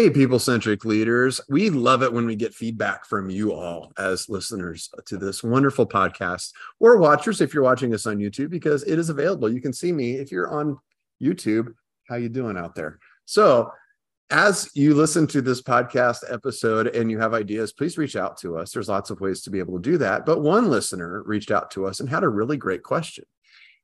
Hey, people centric leaders. We love it when we get feedback from you all as listeners to this wonderful podcast or watchers if you're watching us on YouTube because it is available. You can see me if you're on YouTube. How you doing out there? So, as you listen to this podcast episode and you have ideas, please reach out to us. There's lots of ways to be able to do that. But one listener reached out to us and had a really great question.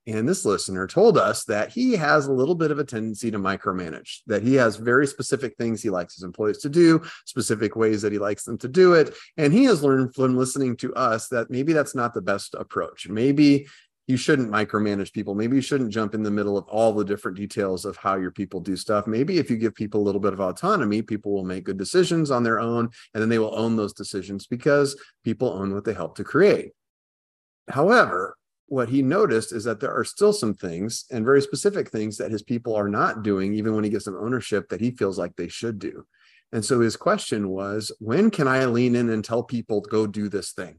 And this listener told us that he has a little bit of a tendency to micromanage, that he has very specific things he likes his employees to do, specific ways that he likes them to do it. And he has learned from listening to us that maybe that's not the best approach. Maybe you shouldn't micromanage people. Maybe you shouldn't jump in the middle of all the different details of how your people do stuff. Maybe if you give people a little bit of autonomy, people will make good decisions on their own, and then they will own those decisions because people own what they help to create. However, what he noticed is that there are still some things and very specific things that his people are not doing, even when he gives them ownership that he feels like they should do. And so his question was, when can I lean in and tell people to go do this thing?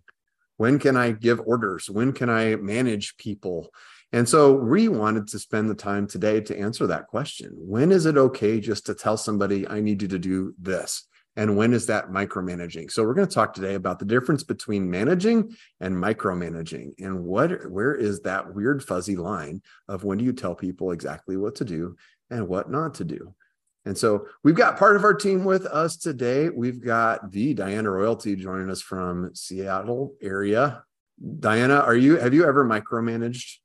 When can I give orders? When can I manage people? And so we wanted to spend the time today to answer that question. When is it okay just to tell somebody, I need you to do this? And when is that micromanaging? So we're going to talk today about the difference between managing and micromanaging and what where is that weird fuzzy line of when do you tell people exactly what to do and what not to do? And so we've got part of our team with us today. We've got the diana royalty joining us from seattle area. Diana are you have you ever micromanaged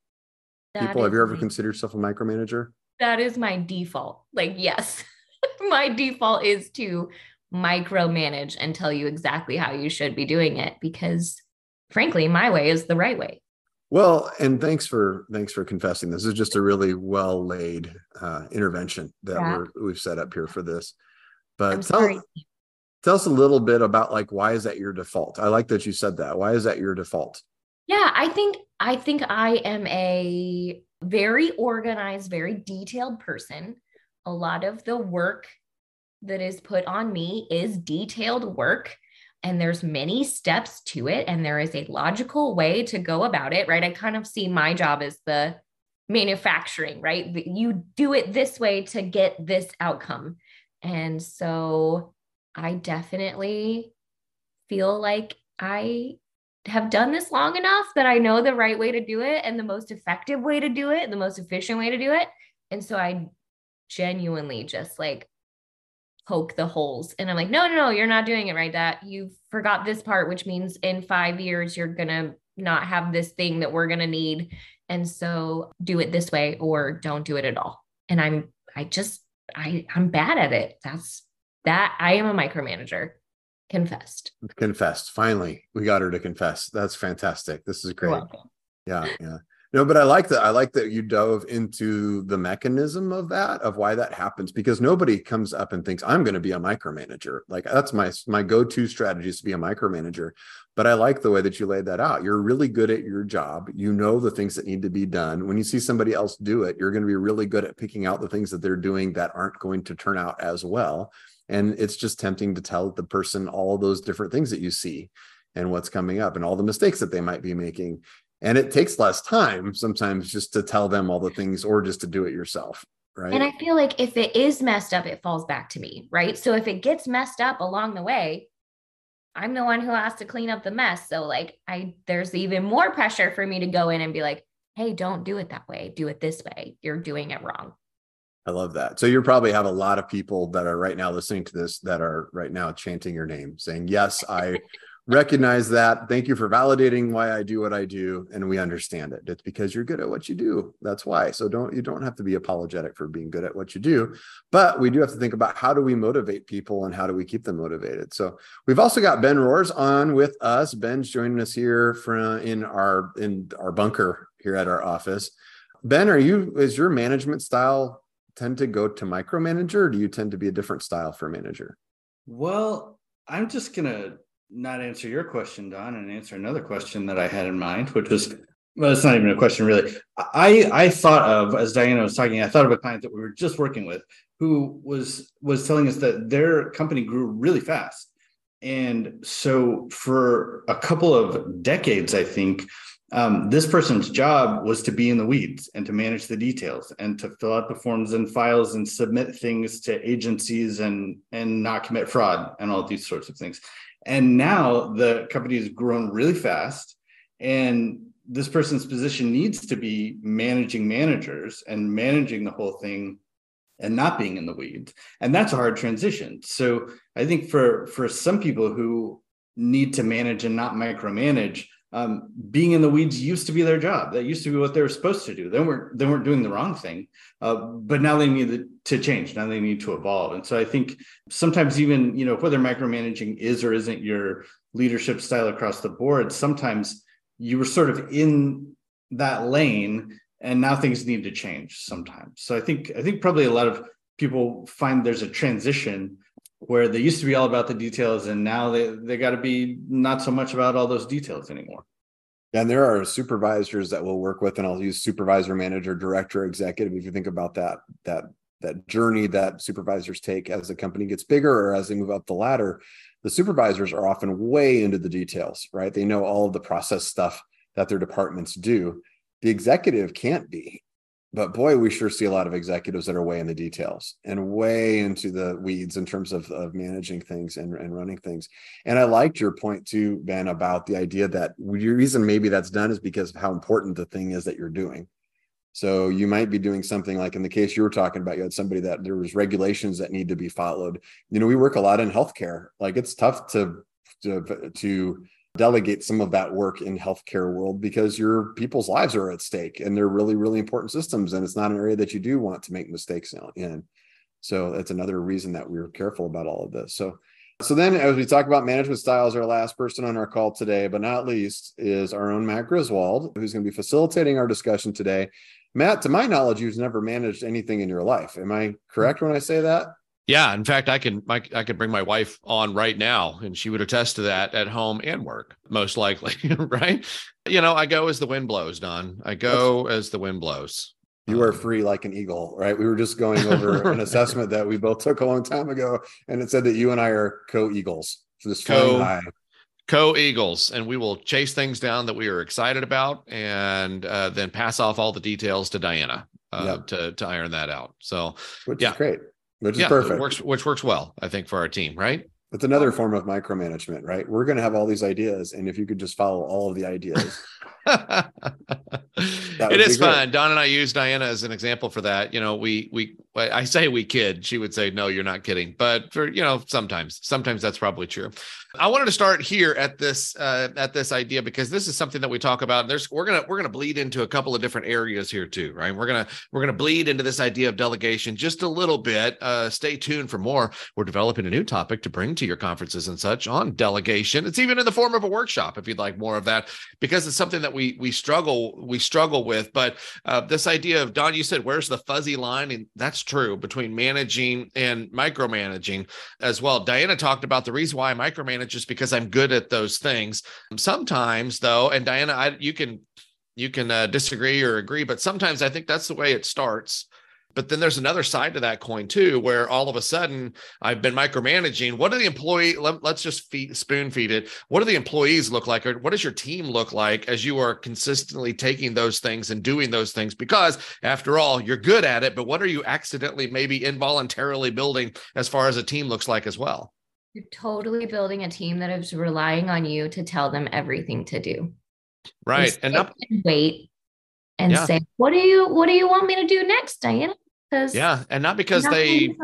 that people? Have you ever my, considered yourself a micromanager? That is my default. Like yes. My default is to micromanage and tell you exactly how you should be doing it because frankly my way is the right way. Well and thanks for thanks for confessing. This is just a really well laid uh, intervention that yeah. we're we've set up here for this. But tell, tell us a little bit about like why is that your default? I like that you said that. Why is that your default? Yeah i think i think i am a very organized very detailed person. A lot of the work that is put on me is detailed work and there's many steps to it and there is a logical way to go about it right? I kind of see my job as the manufacturing right? You do it this way to get this outcome. And so i definitely feel like i have done this long enough that i know the right way to do it and the most effective way to do it and the most efficient way to do it. And so i genuinely just like poke the holes. And I'm like, no, no, no, you're not doing it right. That you forgot this part, which means in five years, you're going to not have this thing that we're going to need. And so do it this way or don't do it at all. And I'm, I just, I, I'm bad at it. That's that I am a micromanager. Confessed. Confessed. Finally, we got her to confess. That's fantastic. This is great. Yeah. Yeah. No, but I like that. I like that you dove into the mechanism of that, of why that happens, because nobody comes up and thinks I'm going to be a micromanager. Like that's my my go-to strategy is to be a micromanager. But I like the way that you laid that out. You're really good at your job. You know the things that need to be done. When you see somebody else do it, you're going to be really good at picking out the things that they're doing that aren't going to turn out as well. And it's just tempting to tell the person all those different things that you see and what's coming up and all the mistakes that they might be making and it takes less time sometimes just to tell them all the things or just to do it yourself right? And i feel like if it is messed up it falls back to me right? So if it gets messed up along the way i'm the one who has to clean up the mess. So like i there's even more pressure for me to go in and be like hey don't do it that way. Do it this way. You're doing it wrong. I love that. So you probably have a lot of people that are right now listening to this that are right now chanting your name, saying, "Yes, I recognize that. Thank you for validating why I do what I do, and we understand it. It's because you're good at what you do. That's why. So don't you don't have to be apologetic for being good at what you do, but we do have to think about how do we motivate people and how do we keep them motivated. So we've also got Ben Roars on with us. Ben's joining us here from in our in our bunker here at our office. Ben, are you is your management style tend to go to micromanager or do you tend to be a different style for manager? Well, I'm just to not answer your question, Don, and answer another question that I had in mind, which was well, it's not even a question really. I I thought of as Diana was talking, I thought of a client that we were just working with who was was telling us that their company grew really fast. And so for a couple of decades, I think um, this person's job was to be in the weeds and to manage the details and to fill out the forms and files and submit things to agencies and and not commit fraud and all these sorts of things. And now the company has grown really fast, and this person's position needs to be managing managers and managing the whole thing and not being in the weeds. And that's a hard transition. So i think for for some people who need to manage and not micromanage um, being in the weeds used to be their job. That used to be what they were supposed to do. They weren't they weren't doing the wrong thing, uh, but now they need to change. Now they need to evolve. And so I think sometimes even you know whether micromanaging is or isn't your leadership style across the board, sometimes you were sort of in that lane, and now things need to change sometimes. So I think I think probably a lot of people find there's a transition where they used to be all about the details and now they, they got to be not so much about all those details anymore. And there are supervisors that we'll work with and i'll use supervisor manager director executive if you think about that that that journey that supervisors take as the company gets bigger or as they move up the ladder the supervisors are often way into the details right? They know all of the process stuff that their departments do. The executive can't be but boy, we sure see a lot of executives that are way in the details and way into the weeds in terms of, of managing things and, and running things. And I liked your point too, Ben, about the idea that the reason maybe that's done is because of how important the thing is that you're doing. So you might be doing something like in the case you were talking about, you had somebody that there was regulations that need to be followed. You know, we work a lot in healthcare. Like it's tough to to, to delegate some of that work in healthcare world because your people's lives are at stake and they're really really important systems and it's not an area that you do want to make mistakes in. So that's another reason that we are careful about all of this. So so then as we talk about management styles our last person on our call today but not least is our own matt griswold who's going to be facilitating our discussion today. Matt to my knowledge you've never managed anything in your life. Am i correct when i say that yeah, in fact, I can I, I could bring my wife on right now, and she would attest to that at home and work, most likely, right? You know, I go as the wind blows, Don. I go as the wind blows. You are um, free like an eagle, right? We were just going over an assessment that we both took a long time ago, and it said that you and I are co-eagles. Just co co eagles, and we will chase things down that we are excited about, and uh, then pass off all the details to Diana uh, yep. to to iron that out. So, which yeah. is great which yeah, is perfect. Works, which works well, I think, for our team, right? It's another form of micromanagement, right? We're going to have all these ideas, and if you could just follow all of the ideas, it is fun. Don and I use Diana as an example for that. You know, we we I say we kid. She would say, "No, you're not kidding." But for you know, sometimes sometimes that's probably true. I wanted to start here at this uh, at this idea because this is something that we talk about. There's we're gonna we're gonna bleed into a couple of different areas here too, right? We're gonna we're gonna bleed into this idea of delegation just a little bit. Uh, stay tuned for more. We're developing a new topic to bring to your conferences and such on delegation. It's even in the form of a workshop if you'd like more of that, because it's something that we we struggle we struggle with. But uh, this idea of Don, you said, where's the fuzzy line? And that's true between managing and micromanaging as well. Diana talked about the reason why I micromanage just because I'm good at those things. Sometimes though, and Diana, I, you can you can uh, disagree or agree, but sometimes I think that's the way it starts. But then there's another side to that coin too, where all of a sudden I've been micromanaging. What do the employee? Let, us just feed, spoon feed it. What do the employees look like, or what does your team look like as you are consistently taking those things and doing those things? Because after all, you're good at it. But what are you accidentally, maybe involuntarily building as far as a team looks like as well? You're totally building a team that is relying on you to tell them everything to do. Right. And, up- and wait and yeah. say, "What do you what do you want me to do next, Diana?" Because yeah, and not because they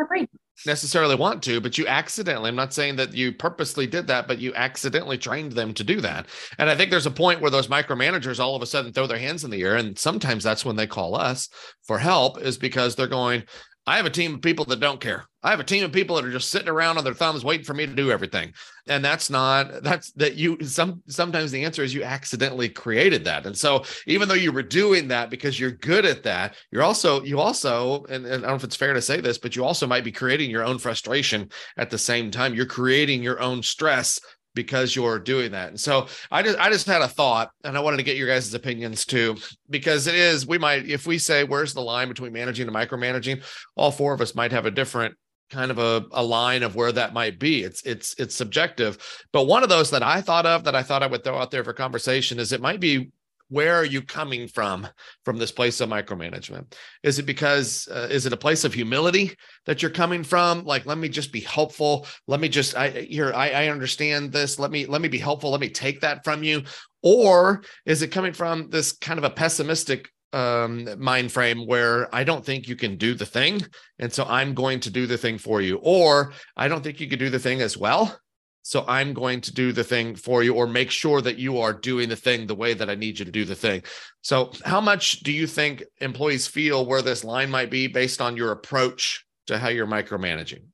necessarily want to, but you accidentally. I'm not saying that you purposely did that, but you accidentally trained them to do that. And I think there's a point where those micromanagers all of a sudden throw their hands in the air, and sometimes that's when they call us for help, is because they're going, I have a team of people that don't care. I have a team of people that are just sitting around on their thumbs waiting for me to do everything. And that's not that's that you some sometimes the answer is you accidentally created that. And so even though you were doing that because you're good at that, you're also you also and, and I don't know if it's fair to say this, but you also might be creating your own frustration at the same time. You're creating your own stress because you're doing that. And so I just I just had a thought and I wanted to get your guys' opinions too because it is we might if we say where's the line between managing and micromanaging, all four of us might have a different kind of a, a line of where that might be. It's it's it's subjective. But one of those that I thought of that I thought I would throw out there for conversation is it might be where are you coming from from this place of micromanagement? Is it because uh, is it a place of humility that you're coming from? Like let me just be helpful. Let me just i here I, I understand this. Let me let me be helpful. Let me take that from you. Or is it coming from this kind of a pessimistic um mind frame where i don't think you can do the thing and so i'm going to do the thing for you? Or i don't think you could do the thing as well so I'm going to do the thing for you or make sure that you are doing the thing the way that I need you to do the thing. So, how much do you think employees feel where this line might be based on your approach to how you're micromanaging?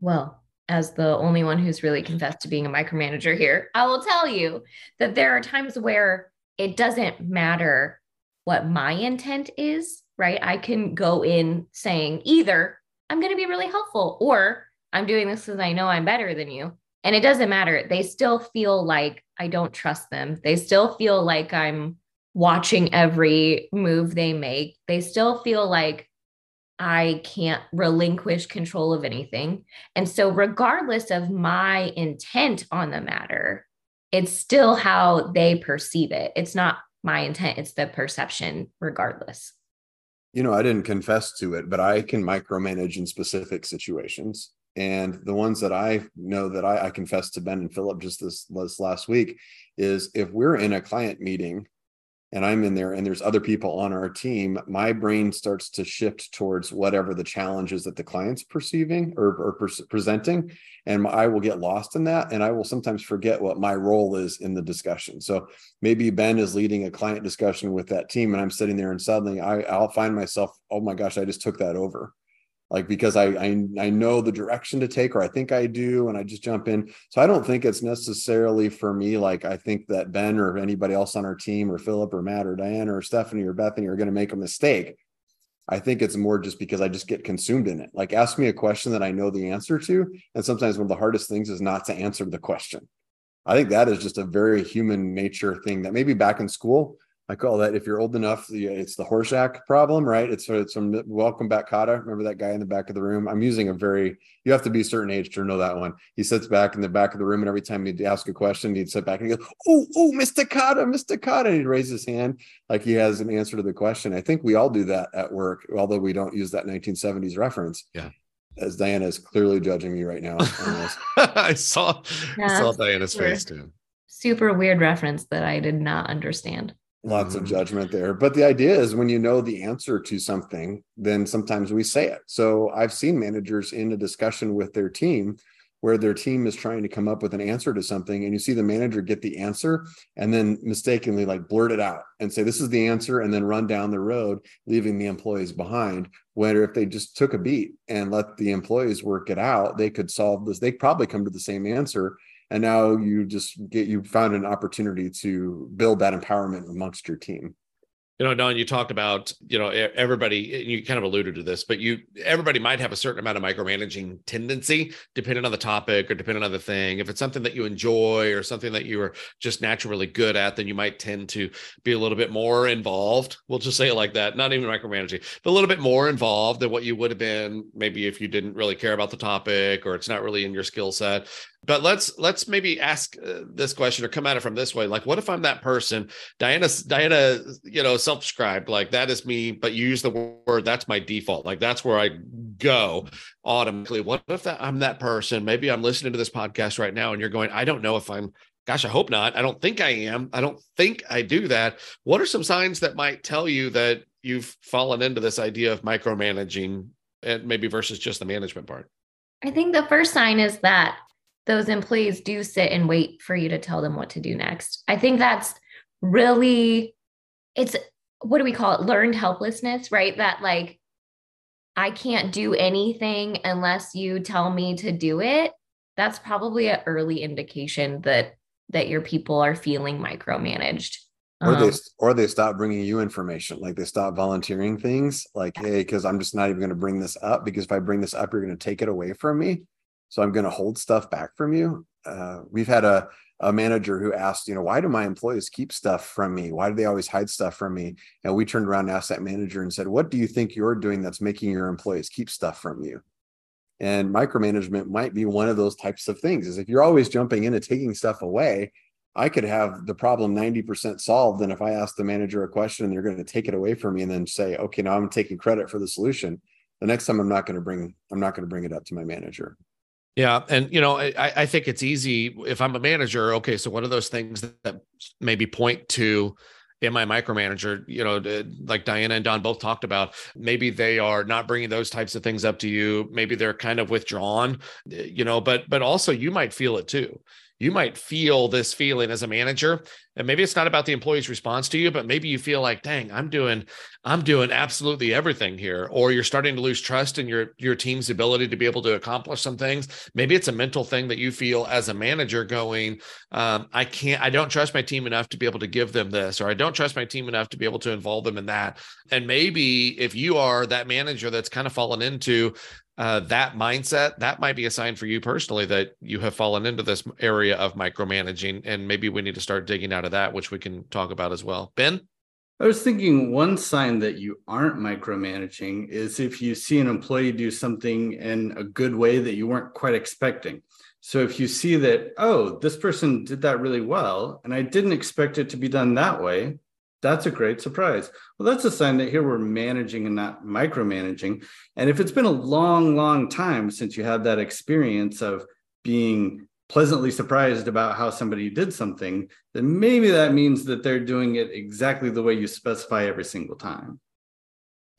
Well, as the only one who's really confessed to being a micromanager here, I will tell you that there are times where it doesn't matter what my intent is, right? I can go in saying either I'm going to be really helpful or I'm doing this because I know I'm better than you and it doesn't matter. They still feel like I don't trust them. They still feel like I'm watching every move they make. They still feel like I can't relinquish control of anything. And so, regardless of my intent on the matter, it's still how they perceive it. It's not my intent, it's the perception, regardless. You know, I didn't confess to it, but I can micromanage in specific situations. And the ones that I know that I, I to Ben and Philip just this, this last week is if we're in a client meeting and I'm in there and there's other people on our team, my brain starts to shift towards whatever the challenges that the client's perceiving or, or pre- presenting. And I will get lost in that. And I will sometimes forget what my role is in the discussion. So maybe Ben is leading a client discussion with that team and I'm sitting there and suddenly I, I'll find myself, oh my gosh, I just took that over like because I, I I know the direction to take or I think I do and I just jump in. So I don't think it's necessarily for me like I think that Ben or anybody else on our team or Philip or Matt or Diana or Stephanie or Bethany are going to make a mistake. I think it's more just because I just get consumed in it. Like ask me a question that I know the answer to and sometimes one of the hardest things is not to answer the question. I think that is just a very human nature thing that maybe back in school I call that if you're old enough, uh, it's the Horshack problem, right? It's, uh, it's from Welcome Back Kotter. Remember that guy in the back of the room? I'm using a very, you have to be a certain age to know that one. He sits back in the back of the room, and every time he'd ask a question, he'd sit back and he goes, Oh, oh, Mr. Kotter, Mr. Kotter. And he'd raise his hand like he has an answer to the question. I think we all do that at work, although we don't use that 1970s reference. Yeah as Diana is clearly judging me right now. I saw, yeah, saw Diana's super, face too. Super weird reference that I did not understand lots of mm-hmm. judgment there. But the idea is when you know the answer to something then sometimes we say it. So i've seen managers in a discussion with their team where their team is trying to come up with an answer to something and you see the manager get the answer and then mistakenly like blurt it out and say this is the answer and then run down the road leaving the employees behind where if they just took a beat and let the employees work it out they could solve this. They probably come to the same answer and now you just get you found an opportunity to build that empowerment amongst your team. You know don you talked about you know everybody you kind of alluded to this but you everybody might have a certain amount of micromanaging tendency depending on the topic or depending on the thing. If it's something that you enjoy or something that you are just naturally good at then you might tend to be a little bit more involved. We'll just say it like that not even micromanaging but a little bit more involved than what you would have been maybe if you didn't really care about the topic or it's not really in your skill set but let's let's maybe ask uh, this question or come at it from this way. Like what if i'm that person? Diana diana you know self-described like that is me but you use the word that's my default. Like that's where i go automatically. What if that, i'm that person? Maybe i'm listening to this podcast right now and you're going i don't know if i'm gosh i hope not. I don't think i am. I don't think i do that. What are some signs that might tell you that you've fallen into this idea of micromanaging and maybe versus just the management part? I think the first sign is that those employees do sit and wait for you to tell them what to do next. I think that's really it's what do we call it? Learned helplessness, right? That like I can't do anything unless you tell me to do it, that's probably an early indication that that your people are feeling micromanaged. or they Um, or they stop bringing you information like they stop volunteering things like hey because i'm just not even going to bring this up because if i bring this up you're going to take it away from me so i'm going to hold stuff back from you uh, we've had a, a manager who asked you know why do my employees keep stuff from me why do they always hide stuff from me and we turned around and asked that manager and said what do you think you're doing that's making your employees keep stuff from you and micromanagement might be one of those types of things is if you're always jumping in and taking stuff away I could have the problem 90% solved. And if I ask the manager a question they're going to take it away from me and then say, okay, now I'm taking credit for the solution. The next time I'm not going to bring, I'm not going to bring it up to my manager. Yeah. And, you know, I, I think it's easy if I'm a manager. Okay. So, what are those things that maybe point to in my micromanager, you know, like Diana and Don both talked about, maybe they are not bringing those types of things up to you. Maybe they're kind of withdrawn, eh, you know, but, but also you might feel it too. You might feel this feeling as a manager, and maybe it's not about the employee's response to you, but maybe you feel like, dang, I'm doing, I'm doing absolutely everything here. Or you're starting to lose trust in your, your team's ability to be able to accomplish some things. Maybe it's a mental thing that you feel as a manager going, um, I can't, I don't trust my team enough to be able to give them this, or I don't trust my team enough to be able to involve them in that. And maybe if you are that manager that's kind of fallen into uh, that mindset, that might be a sign for you personally that you have fallen into this area of micromanaging. And maybe we need to start digging out of that, which we can talk about as well. Ben? I was thinking one sign that you aren't micromanaging is if you see an employee do something in a good way that you weren't quite expecting. So if you see that, oh, this person did that really well, and I didn't expect it to be done that way, that's a great surprise. Well, that's a sign that here we're managing and not micromanaging. And if it's been a long, long time since you had that experience of being pleasantly surprised about how somebody did something, then maybe that means that they're doing it exactly the way you specify every single time.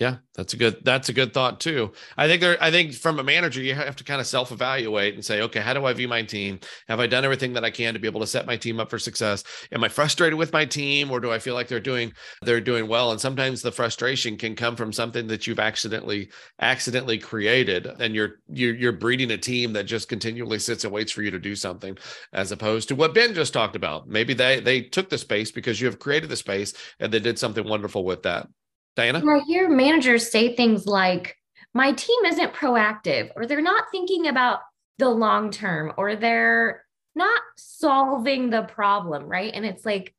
Yeah, that's a good that's a good thought too. I think there I think from a manager you have to kind of self-evaluate and say, okay, how do I view my team? Have I done everything that I can to be able to set my team up for success? Am I frustrated with my team or do I feel like they're doing they're doing well? And sometimes the frustration can come from something that you've accidentally accidentally created and you're you're you're breeding a team that just continually sits and waits for you to do something as opposed to what Ben just talked about. Maybe they they took the space because you have created the space and they did something wonderful with that. Diana? I hear managers say things like, my team isn't proactive, or they're not thinking about the long term, or they're not solving the problem, right? And it's like,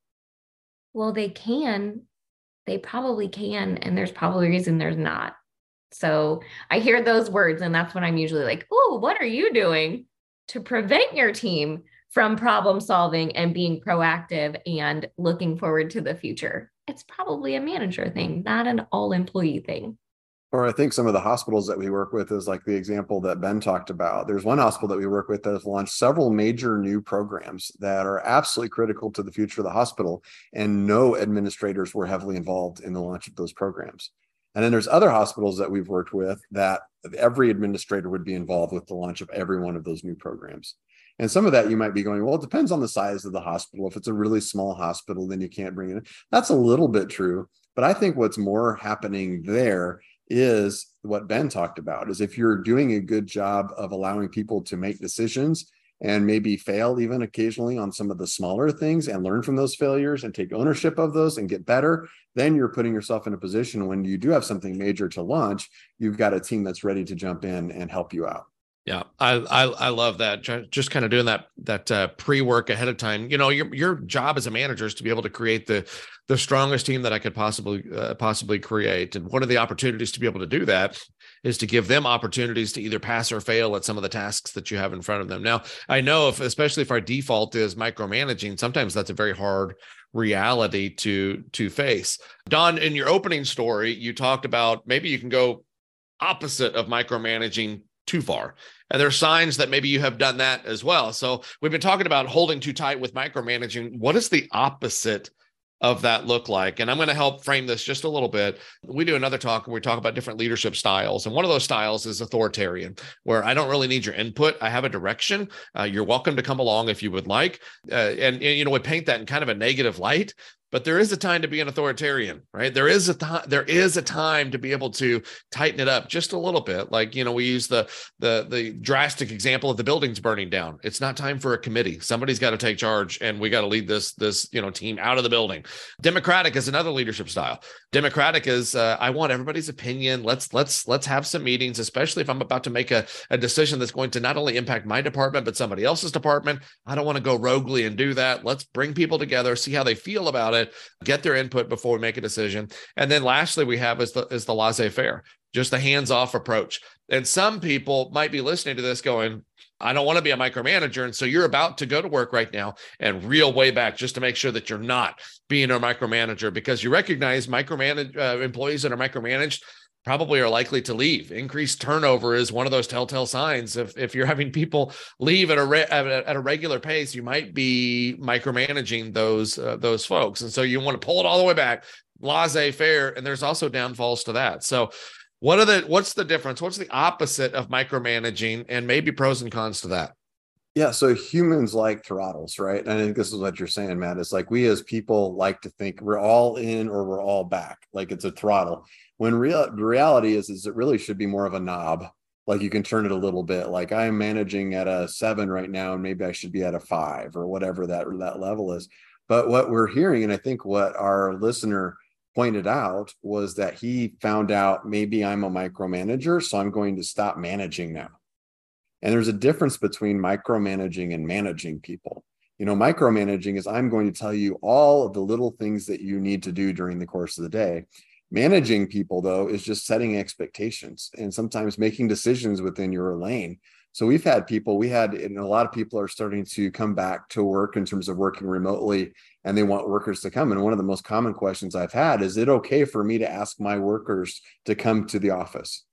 well, they can, they probably can, and there's probably a reason there's not. So I hear those words, and that's when I'm usually like, oh, what are you doing to prevent your team from problem solving and being proactive and looking forward to the future? It's probably a manager thing, not an all employee thing. Or I think some of the hospitals that we work with is like the example that Ben talked about. There's one hospital that we work with that has launched several major new programs that are absolutely critical to the future of the hospital, and no administrators were heavily involved in the launch of those programs. And then there's other hospitals that we've worked with that every administrator would be involved with the launch of every one of those new programs. And some of that you might be going, well, it depends on the size of the hospital. If it's a really small hospital, then you can't bring it. That's a little bit true. But I think what's more happening there is what Ben talked about is if you're doing a good job of allowing people to make decisions and maybe fail even occasionally on some of the smaller things and learn from those failures and take ownership of those and get better, then you're putting yourself in a position when you do have something major to launch, you've got a team that's ready to jump in and help you out. Yeah, I, I I love that. Just kind of doing that that uh, pre work ahead of time. You know, your your job as a manager is to be able to create the the strongest team that I could possibly uh, possibly create. And one of the opportunities to be able to do that is to give them opportunities to either pass or fail at some of the tasks that you have in front of them. Now, I know if especially if our default is micromanaging, sometimes that's a very hard reality to to face. Don, in your opening story, you talked about maybe you can go opposite of micromanaging too far. And there are signs that maybe you have done that as well. So we've been talking about holding too tight with micromanaging. What does the opposite of that look like? And I'm going to help frame this just a little bit. We do another talk where we talk about different leadership styles. And one of those styles is authoritarian, where I don't really need your input. I have a direction. Uh, you're welcome to come along if you would like. Uh, and, and, you know, we paint that in kind of a negative light but there is a time to be an authoritarian right? There is a time there is a time to be able to tighten it up just a little bit. Like you know we use the the the drastic example of the buildings burning down. It's not time for a committee. Somebody's got to take charge and we got to lead this this you know team out of the building. Democratic is another leadership style. Democratic is uh, i want everybody's opinion. Let's let's let's have some meetings especially if i'm about to make a, a decision that's going to not only impact my department but somebody else's department. I don't want to go roguely and do that. Let's bring people together see how they feel about it get their input before we make a decision. And then lastly, we have is the is the laissez-faire, just a hands-off approach. And some people might be listening to this going, I don't want to be a micromanager. And so you're about to go to work right now and reel way back just to make sure that you're not being a micromanager because you recognize micromanage uh, employees that are micromanaged probably are likely to leave. Increased turnover is one of those telltale signs. If if you're having people leave at a re- at, a, at a regular pace, you might be micromanaging those uh, those folks, and so you want to pull it all the way back, laissez-faire, and there's also downfalls to that. So. What are the what's the difference? What's the opposite of micromanaging and maybe pros and cons to that? Yeah, so humans like throttles, right? And I think this is what you're saying, Matt. It's like we as people like to think we're all in or we're all back, like it's a throttle when real reality is is it really should be more of a knob like you can turn it a little bit like i'm managing at a seven right now and maybe i should be at a five or whatever that that level is but what we're hearing and i think what our listener pointed out was that he found out maybe i'm a micromanager so i'm going to stop managing now and there's a difference between micromanaging and managing people you know micromanaging is i'm going to tell you all of the little things that you need to do during the course of the day Managing people, though, is just setting expectations and sometimes making decisions within your lane. So we've had people, we had, and a lot of people are starting to come back to work in terms of working remotely and they want workers to come. And one of the most common questions I've had is it okay for me to ask my workers to come to the office?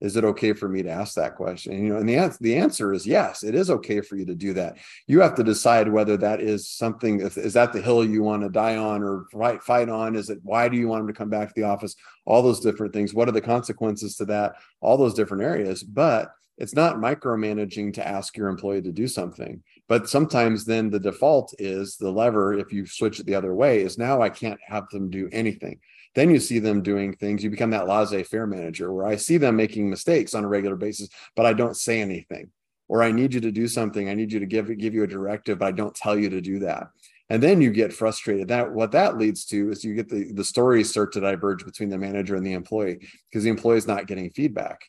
Is it okay for me to ask that question? You know and the answer the answer is yes it is okay for you to do that. You have to decide whether that is something is that the hill you want to die on or fight fight on? Is it why do you want them to come back to the office? All those different things. What are the consequences to that? All those different areas but it's not micromanaging to ask your employee to do something but sometimes then the default is the lever if you switch it the other way is now i can't have them do anything then you see them doing things. You become that laissez-faire manager where I see them making mistakes on a regular basis, but I don't say anything. Or I need you to do something. I need you to give give you a directive, but I don't tell you to do that. And then you get frustrated. That what that leads to is you get the the stories start to diverge between the manager and the employee because the employee is not getting feedback.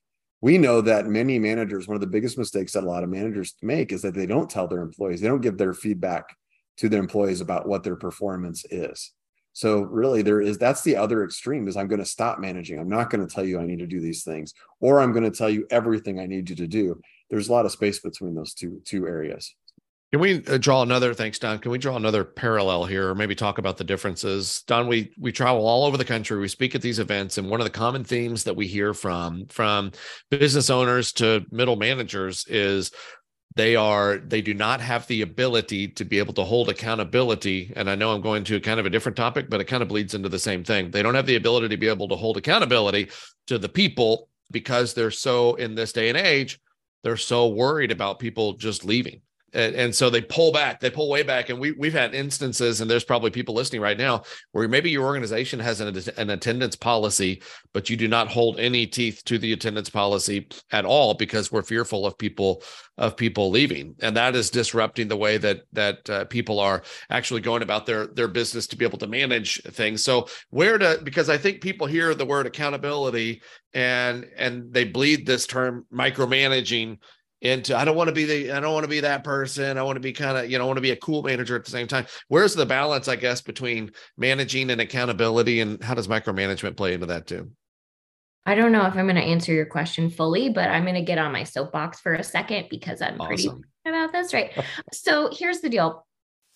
We know that many managers, one of the biggest mistakes that a lot of managers make is that they don't tell their employees, they don't give their feedback to their employees about what their performance is. So really there is that's the other extreme is I'm going to stop managing. I'm not going to tell you I need to do these things or I'm going to tell you everything I need you to do. There's a lot of space between those two two areas. Can we uh, draw another thanks Don? Can we draw another parallel here or maybe talk about the differences? Don, we we travel all over the country. We speak at these events and one of the common themes that we hear from from business owners to middle managers is they are they do not have the ability to be able to hold accountability and i know i'm going to kind of a different topic but it kind of bleeds into the same thing they don't have the ability to be able to hold accountability to the people because they're so in this day and age they're so worried about people just leaving and, and, so they pull back they pull way back. And we, we've had instances and there's probably people listening right now where maybe your organization has an, an attendance policy but you do not hold any teeth to the attendance policy at all because we're fearful of people of people leaving. And that is disrupting the way that that uh, people are actually going about their their business to be able to manage things. So where to because i think people hear the word accountability and and they bleed this term micromanaging into I don't want to be the I don't want to be that person. I want to be kind of, you know, I want to be a cool manager at the same time. Where's the balance, I guess, between managing and accountability and how does micromanagement play into that too? I don't know if I'm going to answer your question fully, but I'm going to get on my soapbox for a second because I'm awesome. pretty about this, right? so here's the deal.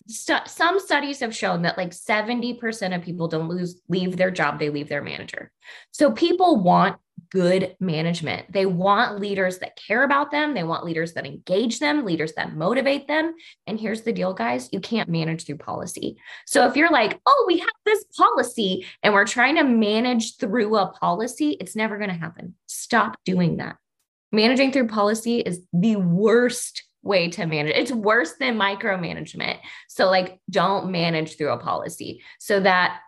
St- some studies have shown that like 70% of people don't lose leave their job they leave their manager so people want good management. They want leaders that care about them. They want leaders that engage them, leaders that motivate them. And here's the deal, guys you can't manage through policy. So if you're like, oh, we have this policy and we're trying to manage through a policy, it's never going to happen. Stop doing that. Managing through policy is the worst way to manage. It's worse than micromanagement. So, like, don't manage through a policy so that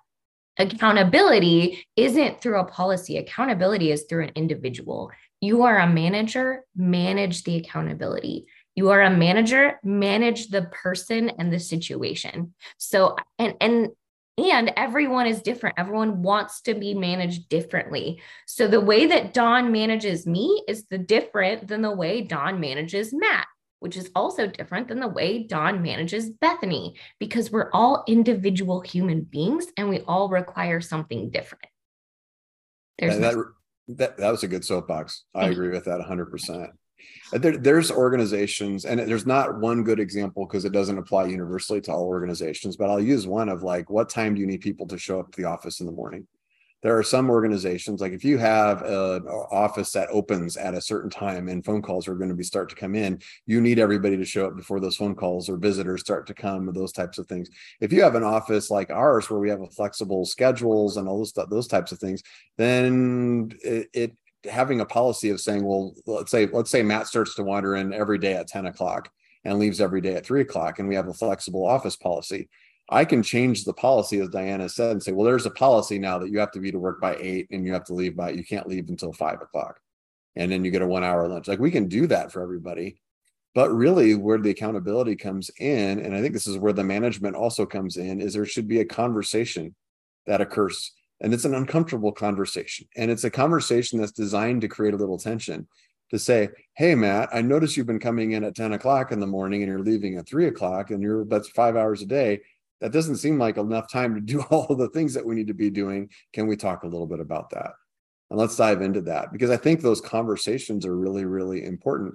accountability isn't through a policy, accountability is through an individual. You are a manager, manage the accountability. You are a manager, manage the person and the situation. So, and, and, and everyone is different. Everyone wants to be managed differently. So the way that Don manages me is the different than the way Don manages Matt which is also different than the way Don manages Bethany, because we're all individual human beings and we all require something different. There's that, no- that, that was a good soapbox. I agree with that 100%. There, there's organizations, and there's not one good example because it doesn't apply universally to all organizations, but I'll use one of like, what time do you need people to show up to the office in the morning? There are some organizations like if you have an office that opens at a certain time and phone calls are going to be start to come in you need everybody to show up before those phone calls or visitors start to come those types of things. If you have an office like ours where we have flexible schedules and all those those types of things then it, it having a policy of saying well let's say let's say matt starts to wander in every day at 10 o'clock and leaves every day at 3 o'clock and we have a flexible office policy I can change the policy, as Diana said, and say, well, there's a policy now that you have to be to work by eight and you have to leave by, you can't leave until five o'clock. And then you get a one hour lunch. Like we can do that for everybody. But really, where the accountability comes in, and I think this is where the management also comes in, is there should be a conversation that occurs. And it's an uncomfortable conversation. And it's a conversation that's designed to create a little tension to say, Hey, Matt, I notice you've been coming in at 10 o'clock in the morning and you're leaving at three o'clock and you're that's five hours a day that doesn't seem like enough time to do all the things that we need to be doing. Can we talk a little bit about that? And let's dive into that because I think those conversations are really, really important.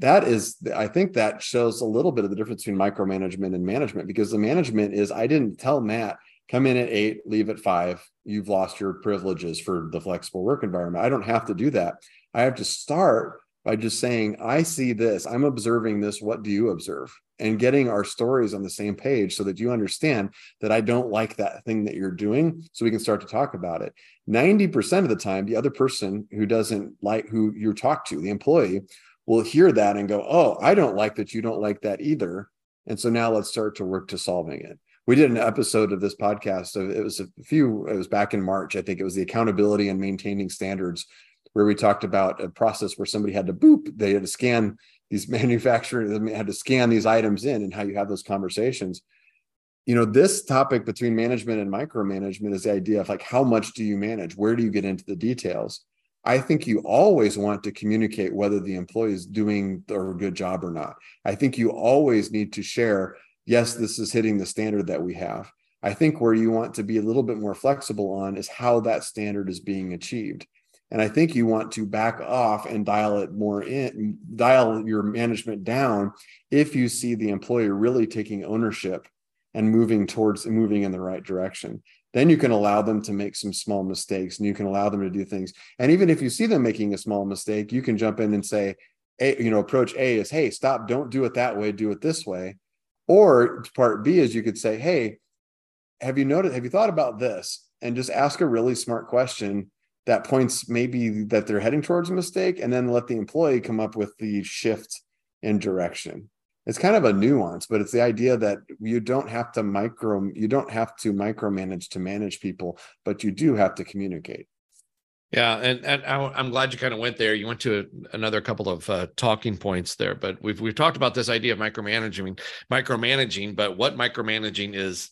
That is, I think that shows a little bit of the difference between micromanagement and management because the management is I didn't tell Matt, come in at eight, leave at five. You've lost your privileges for the flexible work environment. I don't have to do that. I have to start by just saying, I see this, I'm observing this. What do you observe? And getting our stories on the same page so that you understand that I don't like that thing that you're doing. So we can start to talk about it. 90% of the time, the other person who doesn't like who you talk to, the employee, will hear that and go, Oh, I don't like that you don't like that either. And so now let's start to work to solving it we did an episode of this podcast. it was a few, it was back in March. I think it was the accountability and maintaining standards where we talked about a process where somebody had to boop, they had to scan these manufacturers they had to scan these items in and how you have those conversations. You know, this topic between management and micromanagement is the idea of like how much do you manage? Where do you get into the details? I think you always want to communicate whether the employee is doing a good job or not. I think you always need to share, yes, this is hitting the standard that we have. I think where you want to be a little bit more flexible on is how that standard is being achieved. And I think you want to back off and dial it more in, dial your management down if you see the employer really taking ownership and moving towards moving in the right direction. Then you can allow them to make some small mistakes and you can allow them to do things. And even if you see them making a small mistake, you can jump in and say, a, you know, approach A is, hey, stop, don't do it that way, do it this way. Or part B is you could say, hey, have you noticed, have you thought about this? And just ask a really smart question that points maybe that they're heading towards a mistake and then let the employee come up with the shift in direction it's kind of a nuance but it's the idea that you don't have to micro you don't have to micromanage to manage people but you do have to communicate yeah, and and I'm glad you kind of went there. You went to another couple of uh, talking points there, but we've we've talked about this idea of micromanaging, micromanaging. But what micromanaging is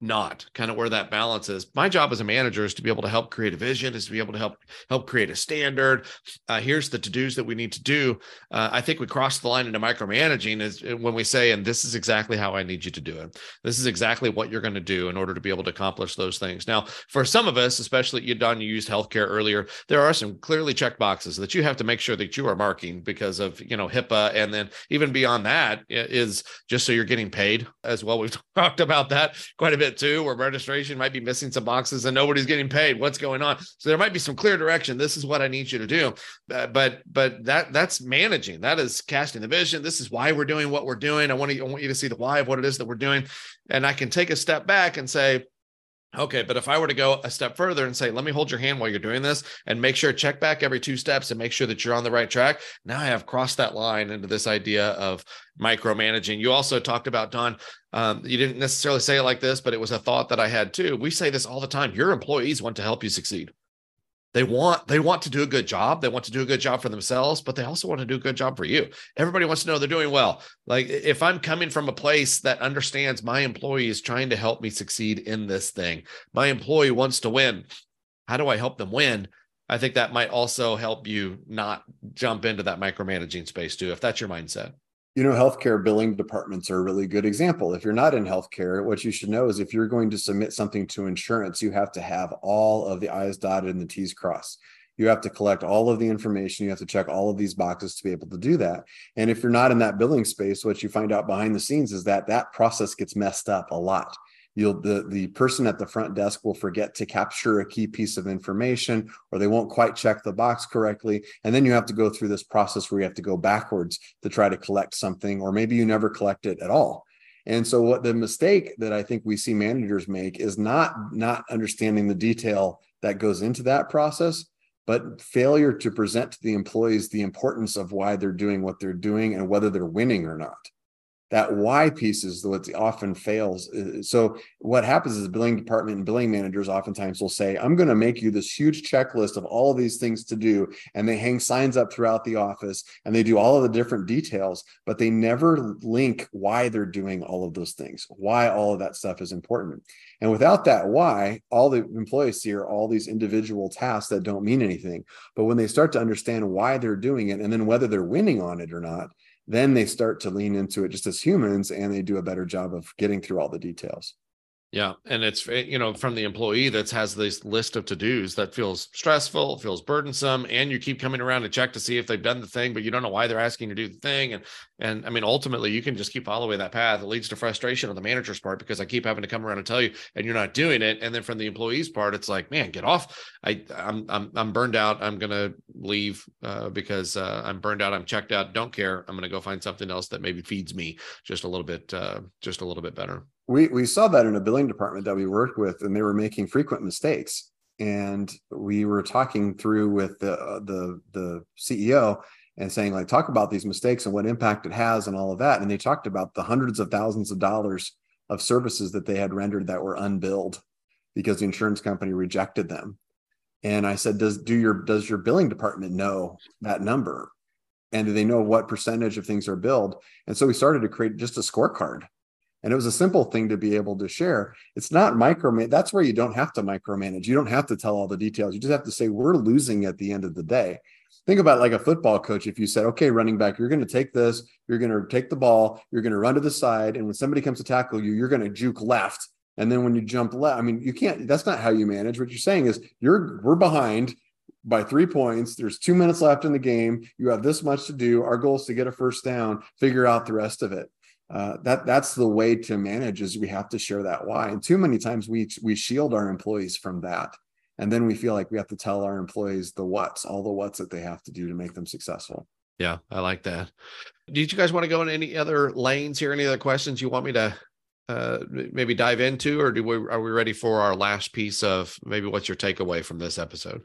not kind of where that balance is. My job as a manager is to be able to help create a vision is to be able to help help create a standard. Uh, here's the to-dos that we need to do. Uh, i think we cross the line into micromanaging is uh, when we say and this is exactly how i need you to do it. This is exactly what you're going to do in order to be able to accomplish those things. Now for some of us especially you done you used healthcare earlier there are some clearly checked boxes that you have to make sure that you are marking because of you know hipaa. And then even beyond that is just so you're getting paid as well. We've talked about that quite a bit too, where registration might be missing some boxes and nobody's getting paid. What's going on? So there might be some clear direction. This is what I need you to do. Uh, but but that that's managing. That is casting the vision. This is why we're doing what we're doing. I want to I want you to see the why of what it is that we're doing, and I can take a step back and say, Okay, but if I were to go a step further and say, let me hold your hand while you're doing this and make sure check back every two steps and make sure that you're on the right track. Now I have crossed that line into this idea of micromanaging. You also talked about, Don, um, you didn't necessarily say it like this, but it was a thought that I had too. We say this all the time. Your employees want to help you succeed they want they want to do a good job. They want to do a good job for themselves but they also want to do a good job for you. Everybody wants to know they're doing well. Like if i'm coming from a place that understands my employee is trying to help me succeed in this thing my employee wants to win how do i help them win? I think that might also help you not jump into that micromanaging space too if that's your mindset you know, healthcare billing departments are a really good example. If you're not in healthcare, what you should know is if you're going to submit something to insurance, you have to have all of the I's dotted and the T's crossed. You have to collect all of the information. You have to check all of these boxes to be able to do that. And if you're not in that billing space, what you find out behind the scenes is that that process gets messed up a lot you'll the the person at the front desk will forget to capture a key piece of information or they won't quite check the box correctly. And then you have to go through this process where you have to go backwards to try to collect something or maybe you never collect it at all. And so what the mistake that i think we see managers make is not not understanding the detail that goes into that process but failure to present to the employees the importance of why they're doing what they're doing and whether they're winning or not that why piece is what often fails. Uh, so what happens is the billing department and billing managers oftentimes will say, I'm going to make you this huge checklist of all of these things to do. And they hang signs up throughout the office and they do all of the different details, but they never link why they're doing all of those things, why all of that stuff is important. And without that why, all the employees see are all these individual tasks that don't mean anything. But when they start to understand why they're doing it and then whether they're winning on it or not, then they start to lean into it just as humans and they do a better job of getting through all the details. Yeah, and it's eh, you know from the employee that has this list of to dos that feels stressful, feels burdensome, and you keep coming around to check to see if they've done the thing, but you don't know why they're asking to do the thing. And and I mean, ultimately, you can just keep following that path. It leads to frustration on the manager's part because I keep having to come around and tell you, and you're not doing it. And then from the employee's part, it's like, man, get off. I I'm I'm I'm burned out. I'm gonna leave uh, because uh, I'm burned out. I'm checked out. Don't care. I'm gonna go find something else that maybe feeds me just a little bit, uh, just a little bit better we we saw that in a billing department that we worked with and they were making frequent mistakes. And we were talking through with the uh, the the CEO and saying like talk about these mistakes and what impact it has and all of that. And they talked about the hundreds of thousands of dollars of services that they had rendered that were unbilled because the insurance company rejected them. And i said does do your does your billing department know that number? And do they know what percentage of things are billed? And so we started to create just a scorecard and it was a simple thing to be able to share. It's not micromanage. That's where you don't have to micromanage. You don't have to tell all the details. You just have to say, we're losing at the end of the day. Think about like a football coach. If you said, okay, running back, you're going to take this, you're going to take the ball, you're going to run to the side. And when somebody comes to tackle you, you're going to juke left. And then when you jump left, I mean, you can't, that's not how you manage. What you're saying is you're, we're behind by three points. There's two minutes left in the game. You have this much to do. Our goal is to get a first down, figure out the rest of it uh, that that's the way to manage is we have to share that why. And too many times we we shield our employees from that. And then we feel like we have to tell our employees the what's all the what's that they have to do to make them successful. Yeah i like that. Did you guys want to go in any other lanes here? Any other questions you want me to uh, maybe dive into? Or do we are we ready for our last piece of maybe what's your takeaway from this episode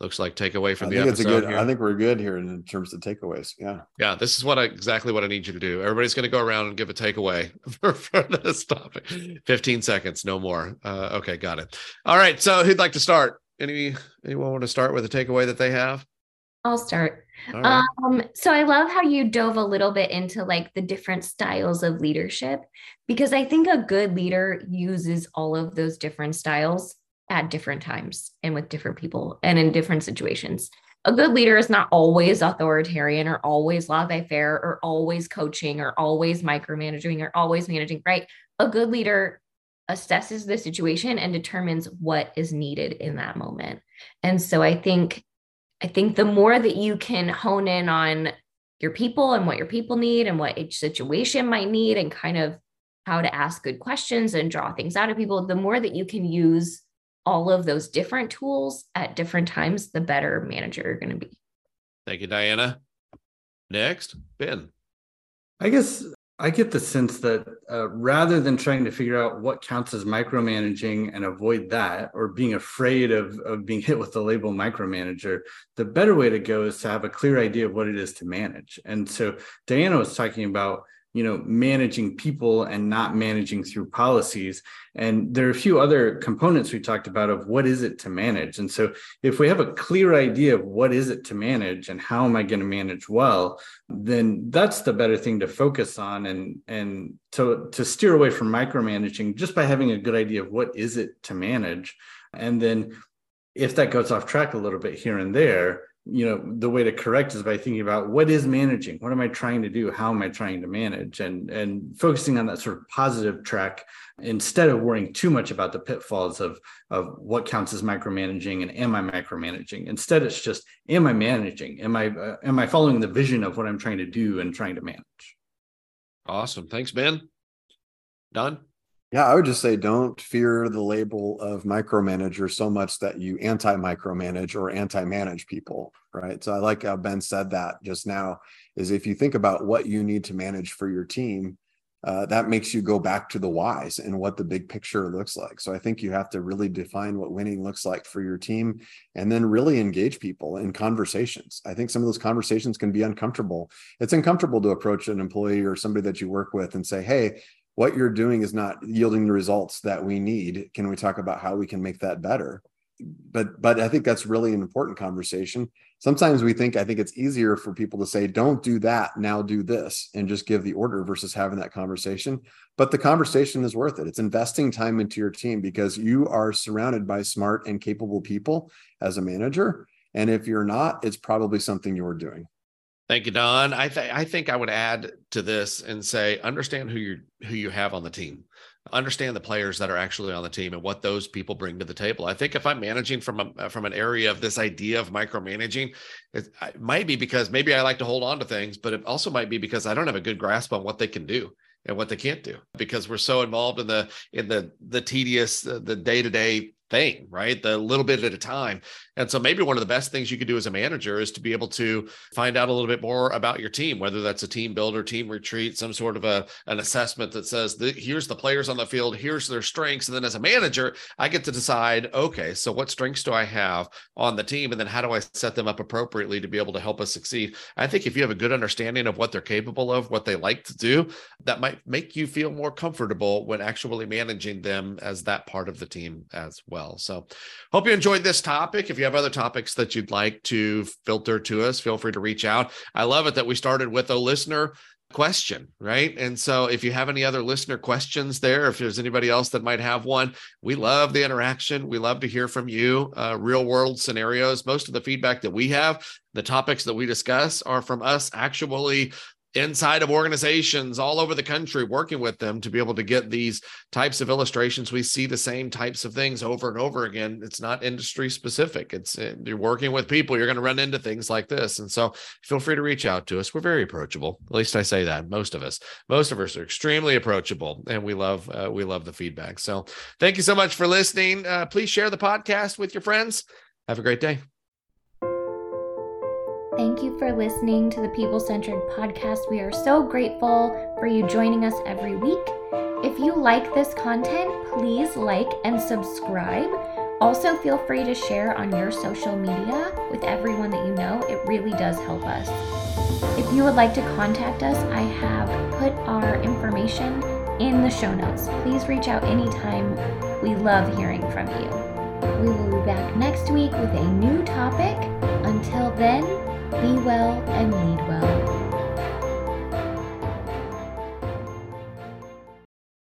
looks like takeaway from I the think episode. It's a good, here. I think we're good here in terms of takeaways. Yeah. Yeah. This is what I, exactly what I need you to do. Everybody's going to go around and give a takeaway for, for this topic. 15 seconds, no more. Uh, okay. Got it. All right. So who'd like to start? Any, anyone want to start with a takeaway that they have? I'll start. Right. Um, so I love how you dove a little bit into like the different styles of leadership because I think a good leader uses all of those different styles at different times and with different people and in different situations. A good leader is not always authoritarian or always laissez faire or always coaching or always micromanaging or always managing, right? A good leader assesses the situation and determines what is needed in that moment. And so I think I think the more that you can hone in on your people and what your people need and what each situation might need and kind of how to ask good questions and draw things out of people, the more that you can use all of those different tools at different times, the better manager you're going to be. Thank you, Diana. Next, Ben. I guess I get the sense that uh, rather than trying to figure out what counts as micromanaging and avoid that, or being afraid of, of being hit with the label micromanager, the better way to go is to have a clear idea of what it is to manage. And so Diana was talking about you know managing people and not managing through policies. And there are a few other components we talked about of what is it to manage. And so if we have a clear idea of what is it to manage and how am i going to manage well then that's the better thing to focus on and and to to steer away from micromanaging just by having a good idea of what is it to manage. And then if that goes off track a little bit here and there you know the way to correct is by thinking about what is managing? What am i trying to do? How am i trying to manage? And and focusing on that sort of positive track instead of worrying too much about the pitfalls of of what counts as micromanaging and am i micromanaging? Instead it's just am i managing? Am i uh, am i following the vision of what i'm trying to do and trying to manage? Awesome. Thanks ben don yeah, I would just say don't fear the label of micromanager so much that you anti micromanage or anti manage people, right? So I like how Ben said that just now is if you think about what you need to manage for your team, uh, that makes you go back to the whys and what the big picture looks like. So I think you have to really define what winning looks like for your team and then really engage people in conversations. I think some of those conversations can be uncomfortable. It's uncomfortable to approach an employee or somebody that you work with and say, Hey, what you're doing is not yielding the results that we need. Can we talk about how we can make that better? But but i think that's really an important conversation. Sometimes we think i think it's easier for people to say don't do that now do this and just give the order versus having that conversation. But the conversation is worth it. It's investing time into your team because you are surrounded by smart and capable people as a manager. And if you're not it's probably something you're doing Thank you, Don. I think I think I would add to this and say understand who you who you have on the team. Understand the players that are actually on the team and what those people bring to the table. I think if I'm managing from a from an area of this idea of micromanaging, it, it might be because maybe I like to hold on to things, but it also might be because I don't have a good grasp on what they can do and what they can't do because we're so involved in the in the the tedious the day to day thing, right? The little bit at a time. And so maybe one of the best things you could do as a manager is to be able to find out a little bit more about your team, whether that's a team builder, team retreat, some sort of a an assessment that says the, here's the players on the field, here's their strengths. And then as a manager, I get to decide, okay, so what strengths do I have on the team? And then how do I set them up appropriately to be able to help us succeed? I think if you have a good understanding of what they're capable of, what they like to do, that might make you feel more comfortable when actually managing them as that part of the team as well. So hope you enjoyed this topic. If you have other topics that you'd like to filter to us, feel free to reach out. I love it that we started with a listener question, right? And so if you have any other listener questions there, if there's anybody else that might have one, we love the interaction. We love to hear from you, uh, real world scenarios. Most of the feedback that we have, the topics that we discuss are from us actually inside of organizations all over the country working with them to be able to get these types of illustrations. We see the same types of things over and over again. It's not industry specific. It's uh, you're working with people you're going to run into things like this. And so feel free to reach out to us. We're very approachable. At least i say that. Most of us most of us are extremely approachable and we love uh, we love the feedback. So thank you so much for listening. Uh, please share the podcast with your friends. Have a great day Thank you for listening to the People Centric podcast. We are so grateful for you joining us every week. If you like this content, please like and subscribe. Also, feel free to share on your social media with everyone that you know. It really does help us. If you would like to contact us, I have put our information in the show notes. Please reach out anytime. We love hearing from you. We will be back next week with a new topic. Until then, be well and lead well.